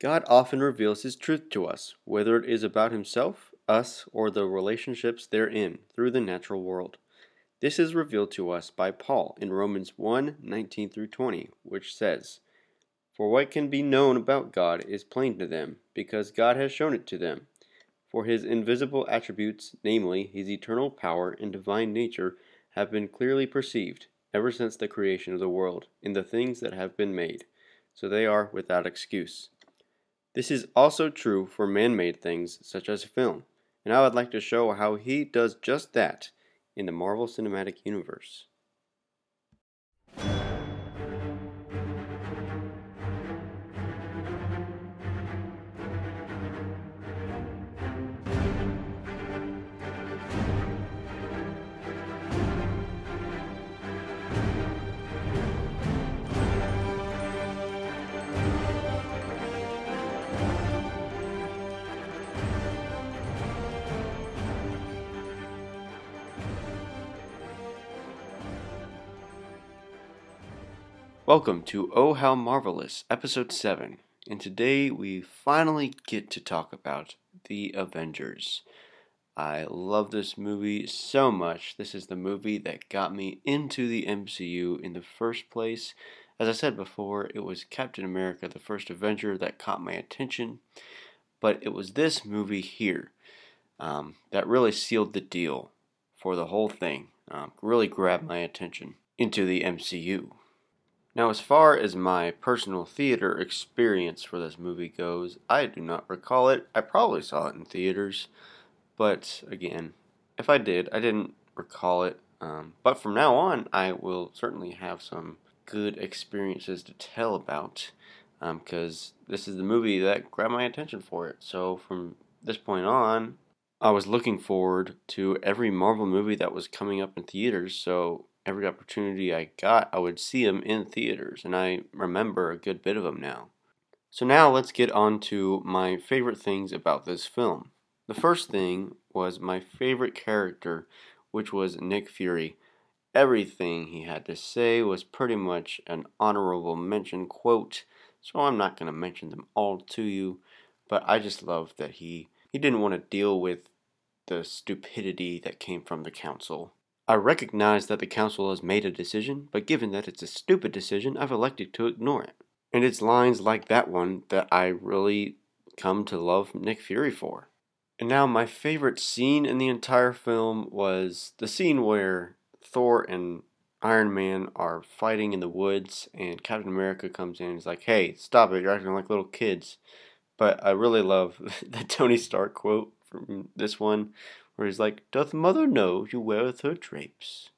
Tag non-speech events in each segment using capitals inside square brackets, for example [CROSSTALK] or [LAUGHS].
God often reveals His truth to us, whether it is about Himself, us, or the relationships therein, through the natural world. This is revealed to us by Paul in Romans 1 19 through 20, which says, For what can be known about God is plain to them, because God has shown it to them. For his invisible attributes, namely his eternal power and divine nature, have been clearly perceived ever since the creation of the world in the things that have been made, so they are without excuse. This is also true for man made things such as film, and I would like to show how he does just that in the Marvel Cinematic Universe. Welcome to Oh How Marvelous, Episode 7, and today we finally get to talk about The Avengers. I love this movie so much. This is the movie that got me into the MCU in the first place. As I said before, it was Captain America, the first Avenger, that caught my attention, but it was this movie here um, that really sealed the deal for the whole thing, um, really grabbed my attention into the MCU. Now, as far as my personal theater experience for this movie goes, I do not recall it. I probably saw it in theaters, but again, if I did, I didn't recall it. Um, but from now on, I will certainly have some good experiences to tell about because um, this is the movie that grabbed my attention for it. So from this point on, I was looking forward to every Marvel movie that was coming up in theaters. So every opportunity I got, I would see them in theaters, and I remember a good bit of them now. So now let's get on to my favorite things about this film. The first thing was my favorite character, which was Nick Fury. Everything he had to say was pretty much an honorable mention quote, so I'm not going to mention them all to you, but I just love that he he didn't want to deal with the stupidity that came from the council. I recognize that the council has made a decision, but given that it's a stupid decision, I've elected to ignore it. And it's lines like that one that I really come to love Nick Fury for. And now, my favorite scene in the entire film was the scene where Thor and Iron Man are fighting in the woods, and Captain America comes in and is like, Hey, stop it, you're acting like little kids. But I really love [LAUGHS] the Tony Stark quote from this one where he's like, Doth mother know you weareth her drapes?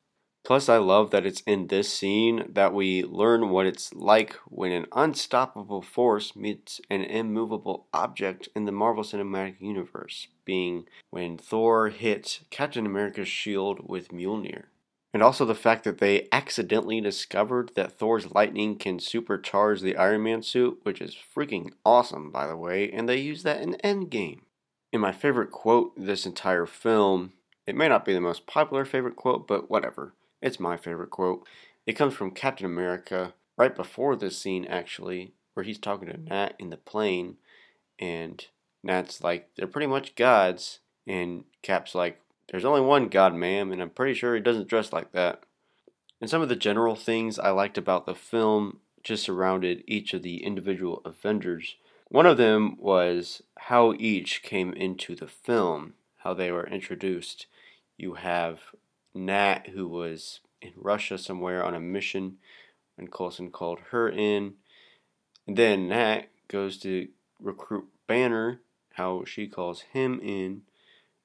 Plus, I love that it's in this scene that we learn what it's like when an unstoppable force meets an immovable object in the Marvel Cinematic Universe, being when Thor hit Captain America's shield with Mjolnir. And also the fact that they accidentally discovered that Thor's lightning can supercharge the Iron Man suit, which is freaking awesome, by the way, and they use that in Endgame. In my favorite quote this entire film, it may not be the most popular favorite quote, but whatever. It's my favorite quote. It comes from Captain America right before this scene, actually, where he's talking to Nat in the plane, and Nat's like, they're pretty much gods, and Cap's like, there's only one god, ma'am, and I'm pretty sure he doesn't dress like that. And some of the general things I liked about the film just surrounded each of the individual Avengers. One of them was how each came into the film, how they were introduced. You have Nat, who was in Russia somewhere on a mission, and Coulson called her in. And then Nat goes to recruit Banner, how she calls him in.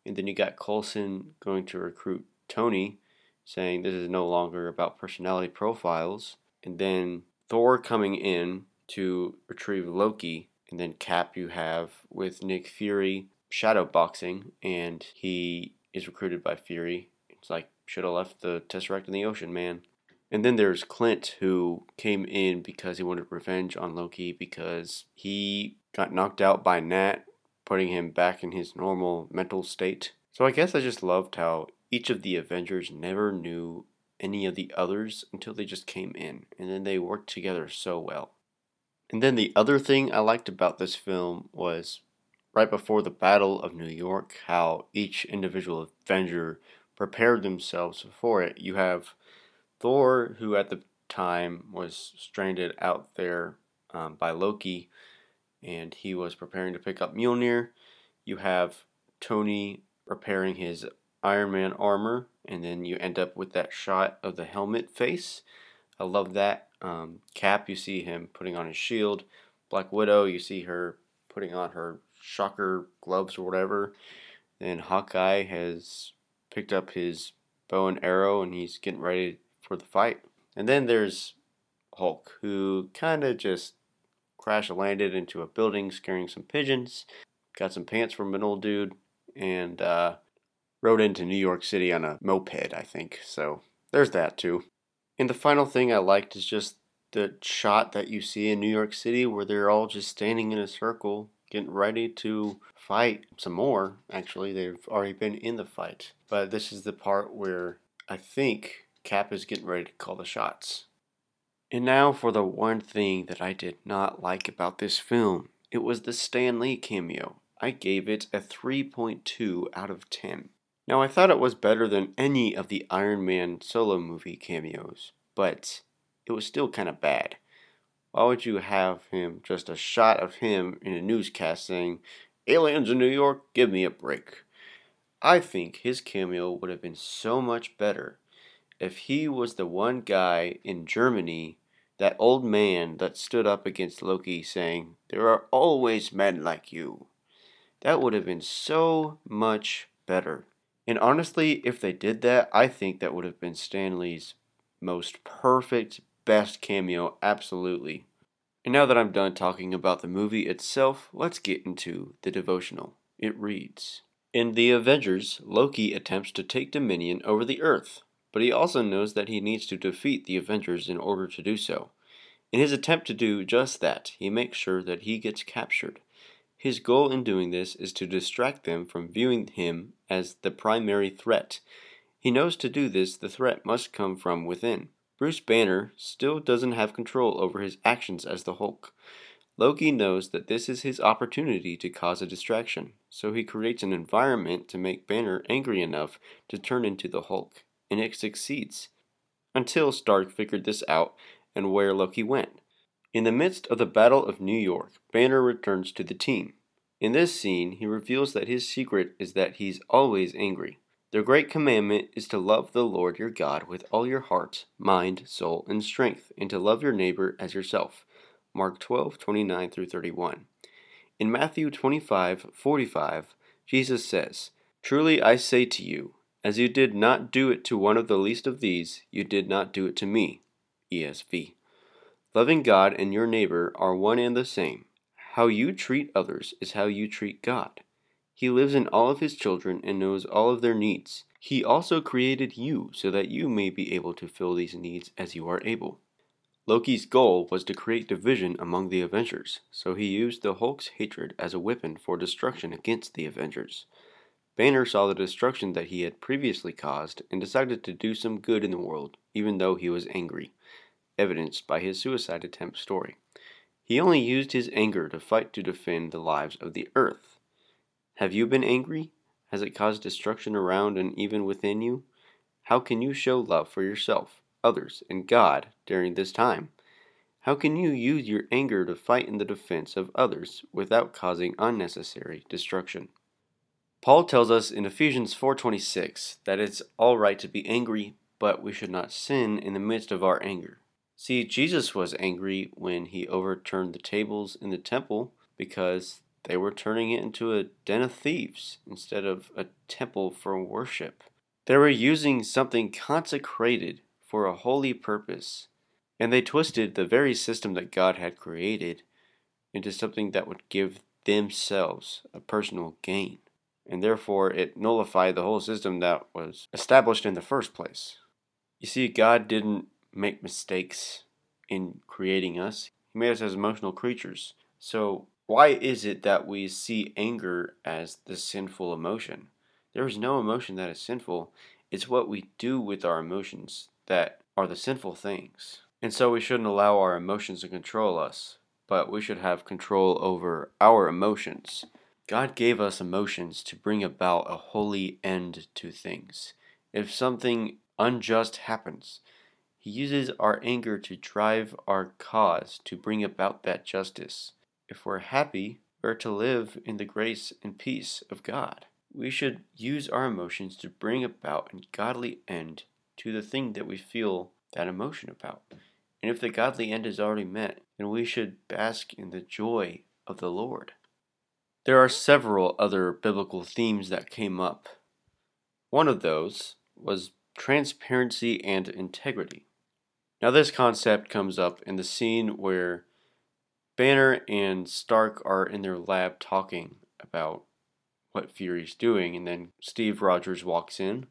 And then you got Coulson going to recruit Tony, saying this is no longer about personality profiles. And then Thor coming in to retrieve Loki and then Cap you have with Nick Fury shadow boxing, and he is recruited by Fury. It's like should have left the Tesseract in the ocean, man. And then there's Clint who came in because he wanted revenge on Loki because he got knocked out by Nat, putting him back in his normal mental state. So I guess I just loved how each of the Avengers never knew any of the others until they just came in, and then they worked together so well. And then the other thing I liked about this film was right before the Battle of New York, how each individual Avenger prepared themselves for it. You have Thor, who at the time was stranded out there um, by Loki, and he was preparing to pick up Mjolnir. You have Tony preparing his Iron Man armor, and then you end up with that shot of the helmet face. I love that. Um, Cap, you see him putting on his shield. Black Widow, you see her putting on her shocker gloves or whatever. Then Hawkeye has picked up his bow and arrow and he's getting ready for the fight. And then there's Hulk, who kind of just crash landed into a building, scaring some pigeons. Got some pants from an old dude, and uh, rode into New York City on a moped, I think. So there's that too. And the final thing I liked is just the shot that you see in New York City where they're all just standing in a circle, getting ready to fight some more. Actually, they've already been in the fight. But this is the part where I think Cap is getting ready to call the shots. And now for the one thing that I did not like about this film. It was the Stan Lee cameo. I gave it a 3.2 out of 10. Now, I thought it was better than any of the Iron Man solo movie cameos, but it was still kind of bad. Why would you have him just a shot of him in a newscast saying, Aliens in New York, give me a break? I think his cameo would have been so much better if he was the one guy in Germany, that old man that stood up against Loki saying, There are always men like you. That would have been so much better. And honestly, if they did that, I think that would have been Stan Lee's most perfect, best cameo, absolutely. And now that I'm done talking about the movie itself, let's get into the devotional. It reads In The Avengers, Loki attempts to take dominion over the Earth, but he also knows that he needs to defeat the Avengers in order to do so. In his attempt to do just that, he makes sure that he gets captured. His goal in doing this is to distract them from viewing him as the primary threat. He knows to do this, the threat must come from within. Bruce Banner still doesn't have control over his actions as the Hulk. Loki knows that this is his opportunity to cause a distraction, so he creates an environment to make Banner angry enough to turn into the Hulk, and it succeeds. Until Stark figured this out and where Loki went. In the midst of the Battle of New York, Banner returns to the team. In this scene, he reveals that his secret is that he's always angry. The great commandment is to love the Lord your God with all your heart, mind, soul, and strength, and to love your neighbor as yourself. Mark 12, 29 through 31. In Matthew 25, 45, Jesus says, Truly I say to you, as you did not do it to one of the least of these, you did not do it to me. ESV. Loving God and your neighbor are one and the same. How you treat others is how you treat God. He lives in all of his children and knows all of their needs. He also created you so that you may be able to fill these needs as you are able. Loki's goal was to create division among the Avengers, so he used the Hulk's hatred as a weapon for destruction against the Avengers. Banner saw the destruction that he had previously caused and decided to do some good in the world, even though he was angry evidenced by his suicide attempt story. He only used his anger to fight to defend the lives of the earth. Have you been angry? Has it caused destruction around and even within you? How can you show love for yourself, others, and God during this time? How can you use your anger to fight in the defense of others without causing unnecessary destruction? Paul tells us in Ephesians 4:26 that it's all right to be angry, but we should not sin in the midst of our anger. See, Jesus was angry when he overturned the tables in the temple because they were turning it into a den of thieves instead of a temple for worship. They were using something consecrated for a holy purpose, and they twisted the very system that God had created into something that would give themselves a personal gain. And therefore, it nullified the whole system that was established in the first place. You see, God didn't make mistakes in creating us. He made us as emotional creatures. So, why is it that we see anger as the sinful emotion? There is no emotion that is sinful. It's what we do with our emotions that are the sinful things. And so we shouldn't allow our emotions to control us. but we should have control over our emotions. God gave us emotions to bring about a holy end to things. If something unjust happens, He uses our anger to drive our cause to bring about that justice. If we're happy, we're to live in the grace and peace of God. We should use our emotions to bring about a godly end to the thing that we feel that emotion about. And if the godly end is already met, then we should bask in the joy of the Lord. There are several other biblical themes that came up. One of those was transparency and integrity. Now, this concept comes up in the scene where Banner and Stark are in their lab talking about what Fury's doing, and then Steve Rogers walks in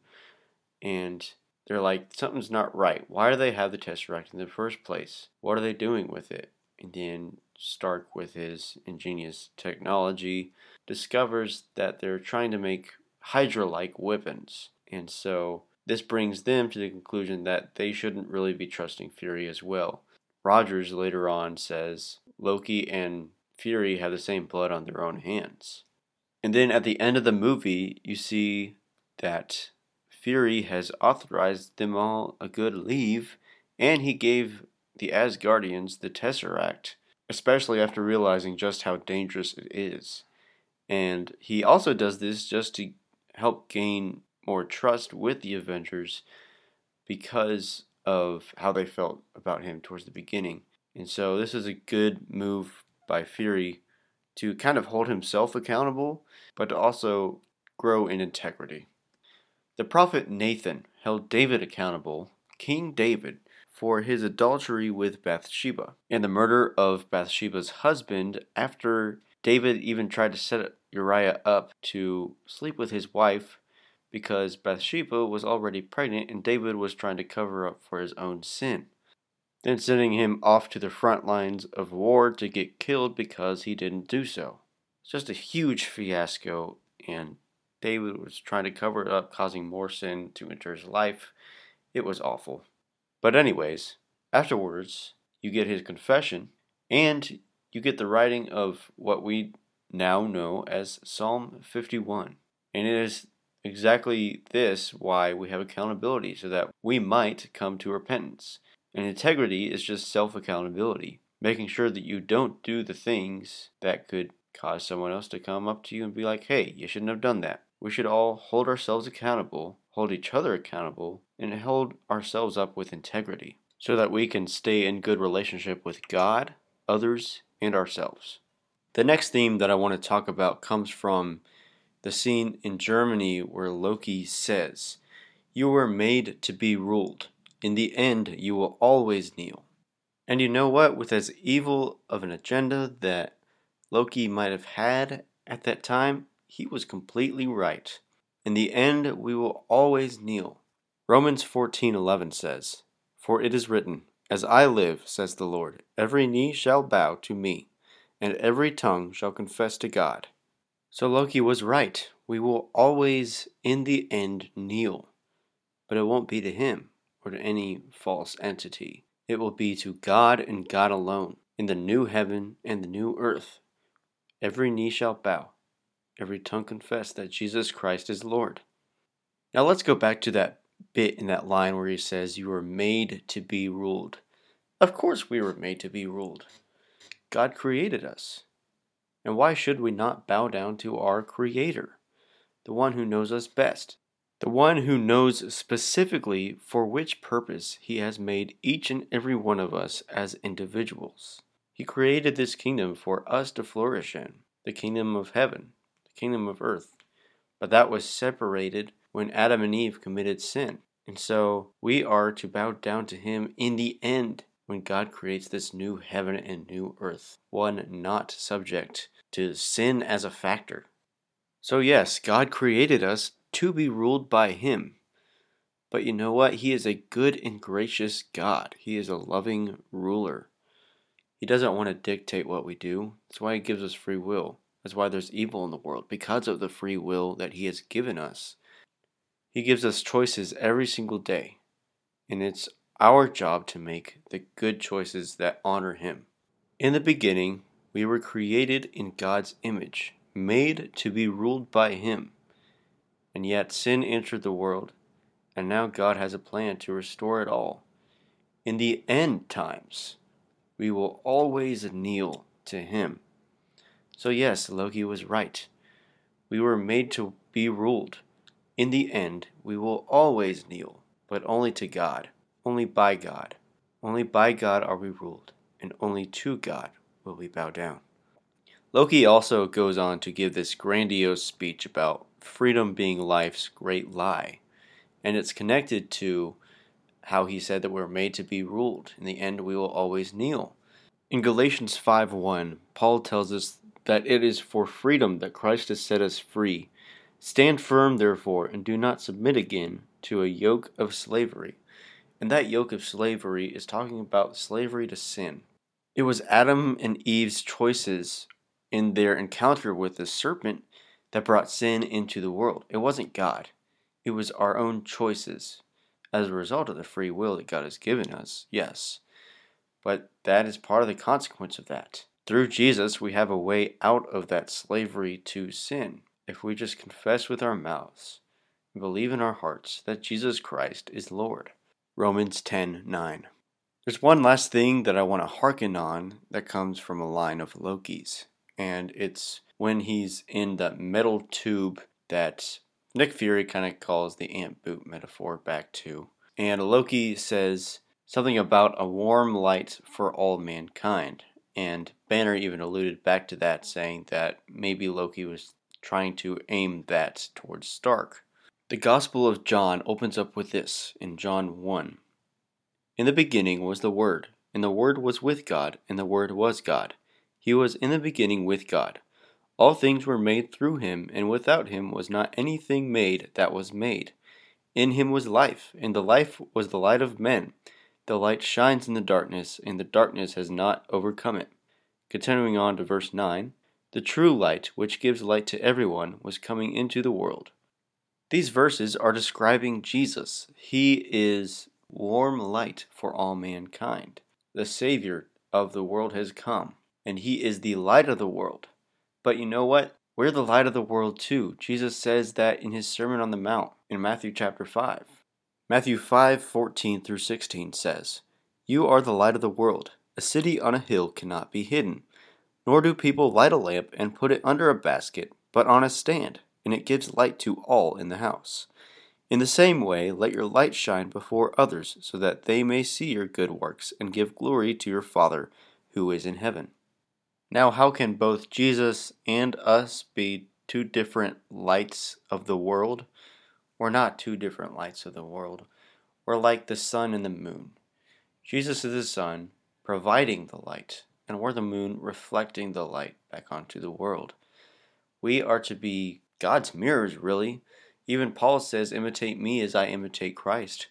and they're like, something's not right. Why do they have the Tesseract in the first place? What are they doing with it? And then Stark, with his ingenious technology, discovers that they're trying to make Hydra like weapons. And so this brings them to the conclusion that they shouldn't really be trusting Fury as well. Rogers later on says Loki and Fury have the same blood on their own hands. And then at the end of the movie, you see that Fury has authorized them all a good leave, and he gave the Asgardians the Tesseract, especially after realizing just how dangerous it is. And he also does this just to help gain more trust with the Avengers because of how they felt about him towards the beginning. And so this is a good move by Fury to kind of hold himself accountable, but to also grow in integrity. The prophet Nathan held David accountable, King David, for his adultery with Bathsheba and the murder of Bathsheba's husband after David even tried to set Uriah up to sleep with his wife because Bathsheba was already pregnant and David was trying to cover up for his own sin. Then sending him off to the front lines of war to get killed because he didn't do so. It's just a huge fiasco and David was trying to cover it up, causing more sin to enter his life. It was awful. But, anyways, afterwards, you get his confession and you get the writing of what we now know as Psalm 51. And it is exactly this why we have accountability, so that we might come to repentance. And integrity is just self accountability, making sure that you don't do the things that could cause someone else to come up to you and be like, hey, you shouldn't have done that. We should all hold ourselves accountable, hold each other accountable, and hold ourselves up with integrity so that we can stay in good relationship with God, others, and ourselves. The next theme that I want to talk about comes from the scene in Germany where Loki says, You were made to be ruled. In the end, you will always kneel. And you know what? With as evil of an agenda that Loki might have had at that time, he was completely right. In the end, we will always kneel. Romans 14:11 says, "For it is written, As I live, says the Lord, every knee shall bow to me, and every tongue shall confess to God." So Loki was right. We will always, in the end, kneel. But it won't be to him or to any false entity. It will be to God and God alone, in the new heaven and the new earth. Every knee shall bow, every tongue confess that Jesus Christ is Lord. Now let's go back to that bit in that line where he says, You were made to be ruled. Of course, we were made to be ruled. God created us. And why should we not bow down to our Creator, the one who knows us best, the one who knows specifically for which purpose He has made each and every one of us as individuals? He created this kingdom for us to flourish in, the kingdom of heaven, the kingdom of earth. But that was separated when Adam and Eve committed sin. And so we are to bow down to him in the end when God creates this new heaven and new earth, one not subject to sin as a factor. So, yes, God created us to be ruled by him. But you know what? He is a good and gracious God. He is a loving ruler. He doesn't want to dictate what we do. That's why he gives us free will. That's why there's evil in the world, because of the free will that He has given us. He gives us choices every single day, and it's our job to make the good choices that honor Him. In the beginning, we were created in God's image, made to be ruled by Him. And yet sin entered the world, and now God has a plan to restore it all. In the end times, we will always kneel to Him. So, yes, Loki was right. We were made to be ruled. In the end, we will always kneel, but only to God, only by God. Only by God are we ruled, and only to God will we bow down. Loki also goes on to give this grandiose speech about freedom being life's great lie, and it's connected to how he said that we're made to be ruled. In the end, we will always kneel. In Galatians 5:1, Paul tells us that it is for freedom that Christ has set us free. Stand firm, therefore, and do not submit again to a yoke of slavery. And that yoke of slavery is talking about slavery to sin. It was Adam and Eve's choices in their encounter with the serpent that brought sin into the world. It wasn't God, it was our own choices as a result of the free will that God has given us, yes. But that is part of the consequence of that. Through Jesus, we have a way out of that slavery to sin if we just confess with our mouths and believe in our hearts that Jesus Christ is Lord. Romans 10 9. There's one last thing that I want to hearken on that comes from a line of Loki's, and it's when he's in that metal tube that Nick Fury kind of calls the ant boot metaphor back to. And Loki says something about a warm light for all mankind. And Banner even alluded back to that, saying that maybe Loki was trying to aim that towards Stark. The Gospel of John opens up with this in John 1 in the beginning was the Word, and the Word was with God, and the Word was God. He was in the beginning with God. All things were made through him, and without him was not anything made that was made. In him was life, and the life was the light of men. The light shines in the darkness, and the darkness has not overcome it. Continuing on to verse 9 The true light, which gives light to everyone, was coming into the world. These verses are describing Jesus. He is warm light for all mankind. The Savior of the world has come, and He is the light of the world. But you know what? We're the light of the world too. Jesus says that in his Sermon on the Mount in Matthew chapter 5. Matthew 5 14 through 16 says, You are the light of the world. A city on a hill cannot be hidden. Nor do people light a lamp and put it under a basket, but on a stand, and it gives light to all in the house. In the same way, let your light shine before others, so that they may see your good works and give glory to your Father who is in heaven. Now, how can both Jesus and us be two different lights of the world? We're not two different lights of the world. We're like the sun and the moon. Jesus is the sun, providing the light, and we're the moon, reflecting the light back onto the world. We are to be God's mirrors, really even Paul says, Imitate me as I imitate Christ.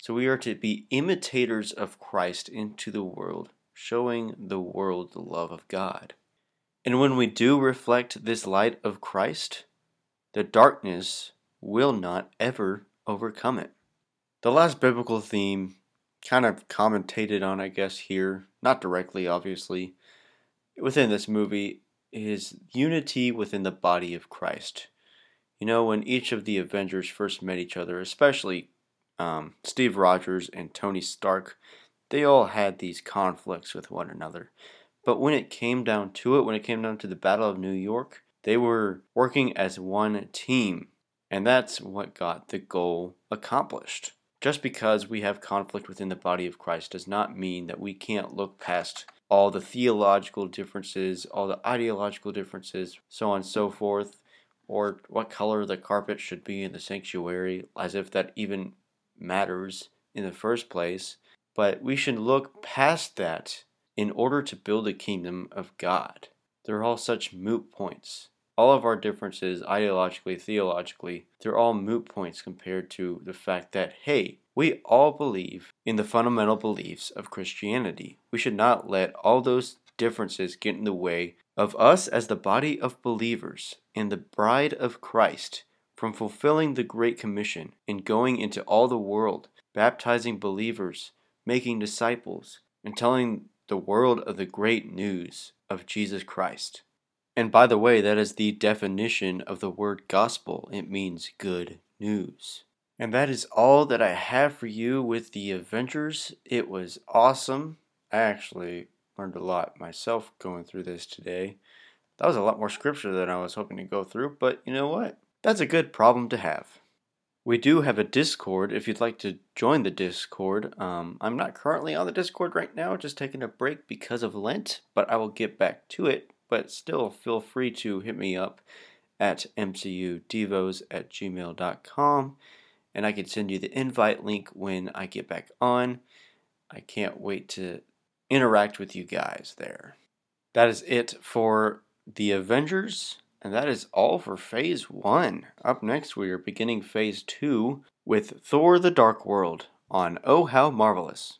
So we are to be imitators of Christ into the world, showing the world the love of God. And when we do reflect this light of Christ, the darkness will not ever overcome it. The last biblical theme, kind of commentated on, I guess, here, not directly, obviously, within this movie, is unity within the body of Christ. You know, when each of the Avengers first met each other, especially um, Steve Rogers and Tony Stark, they all had these conflicts with one another. But when it came down to it, when it came down to the Battle of New York, they were working as one team. And that's what got the goal accomplished. Just because we have conflict within the body of Christ does not mean that we can't look past all the theological differences, all the ideological differences, so on and so forth, or what color the carpet should be in the sanctuary, as if that even matters in the first place. But we should look past that in order to build a kingdom of God. They're all such moot points. All of our differences, ideologically, theologically, they're all moot points compared to the fact that, hey, we all believe in the fundamental beliefs of Christianity. We should not let all those differences get in the way of us as the body of believers and the bride of Christ from fulfilling the Great Commission and going into all the world, baptizing believers, making disciples, and telling the world of the great news of Jesus Christ. And by the way, that is the definition of the word gospel. It means good news. And that is all that I have for you with the Avengers. It was awesome. I actually learned a lot myself going through this today. That was a lot more scripture than I was hoping to go through, but you know what? That's a good problem to have. We do have a Discord if you'd like to join the Discord. Um, I'm not currently on the Discord right now, just taking a break because of Lent, but I will get back to it. But still, feel free to hit me up at mcudevos at gmail.com and I can send you the invite link when I get back on. I can't wait to interact with you guys there. That is it for the Avengers, and that is all for Phase 1. Up next, we are beginning Phase 2 with Thor the Dark World on Oh How Marvelous.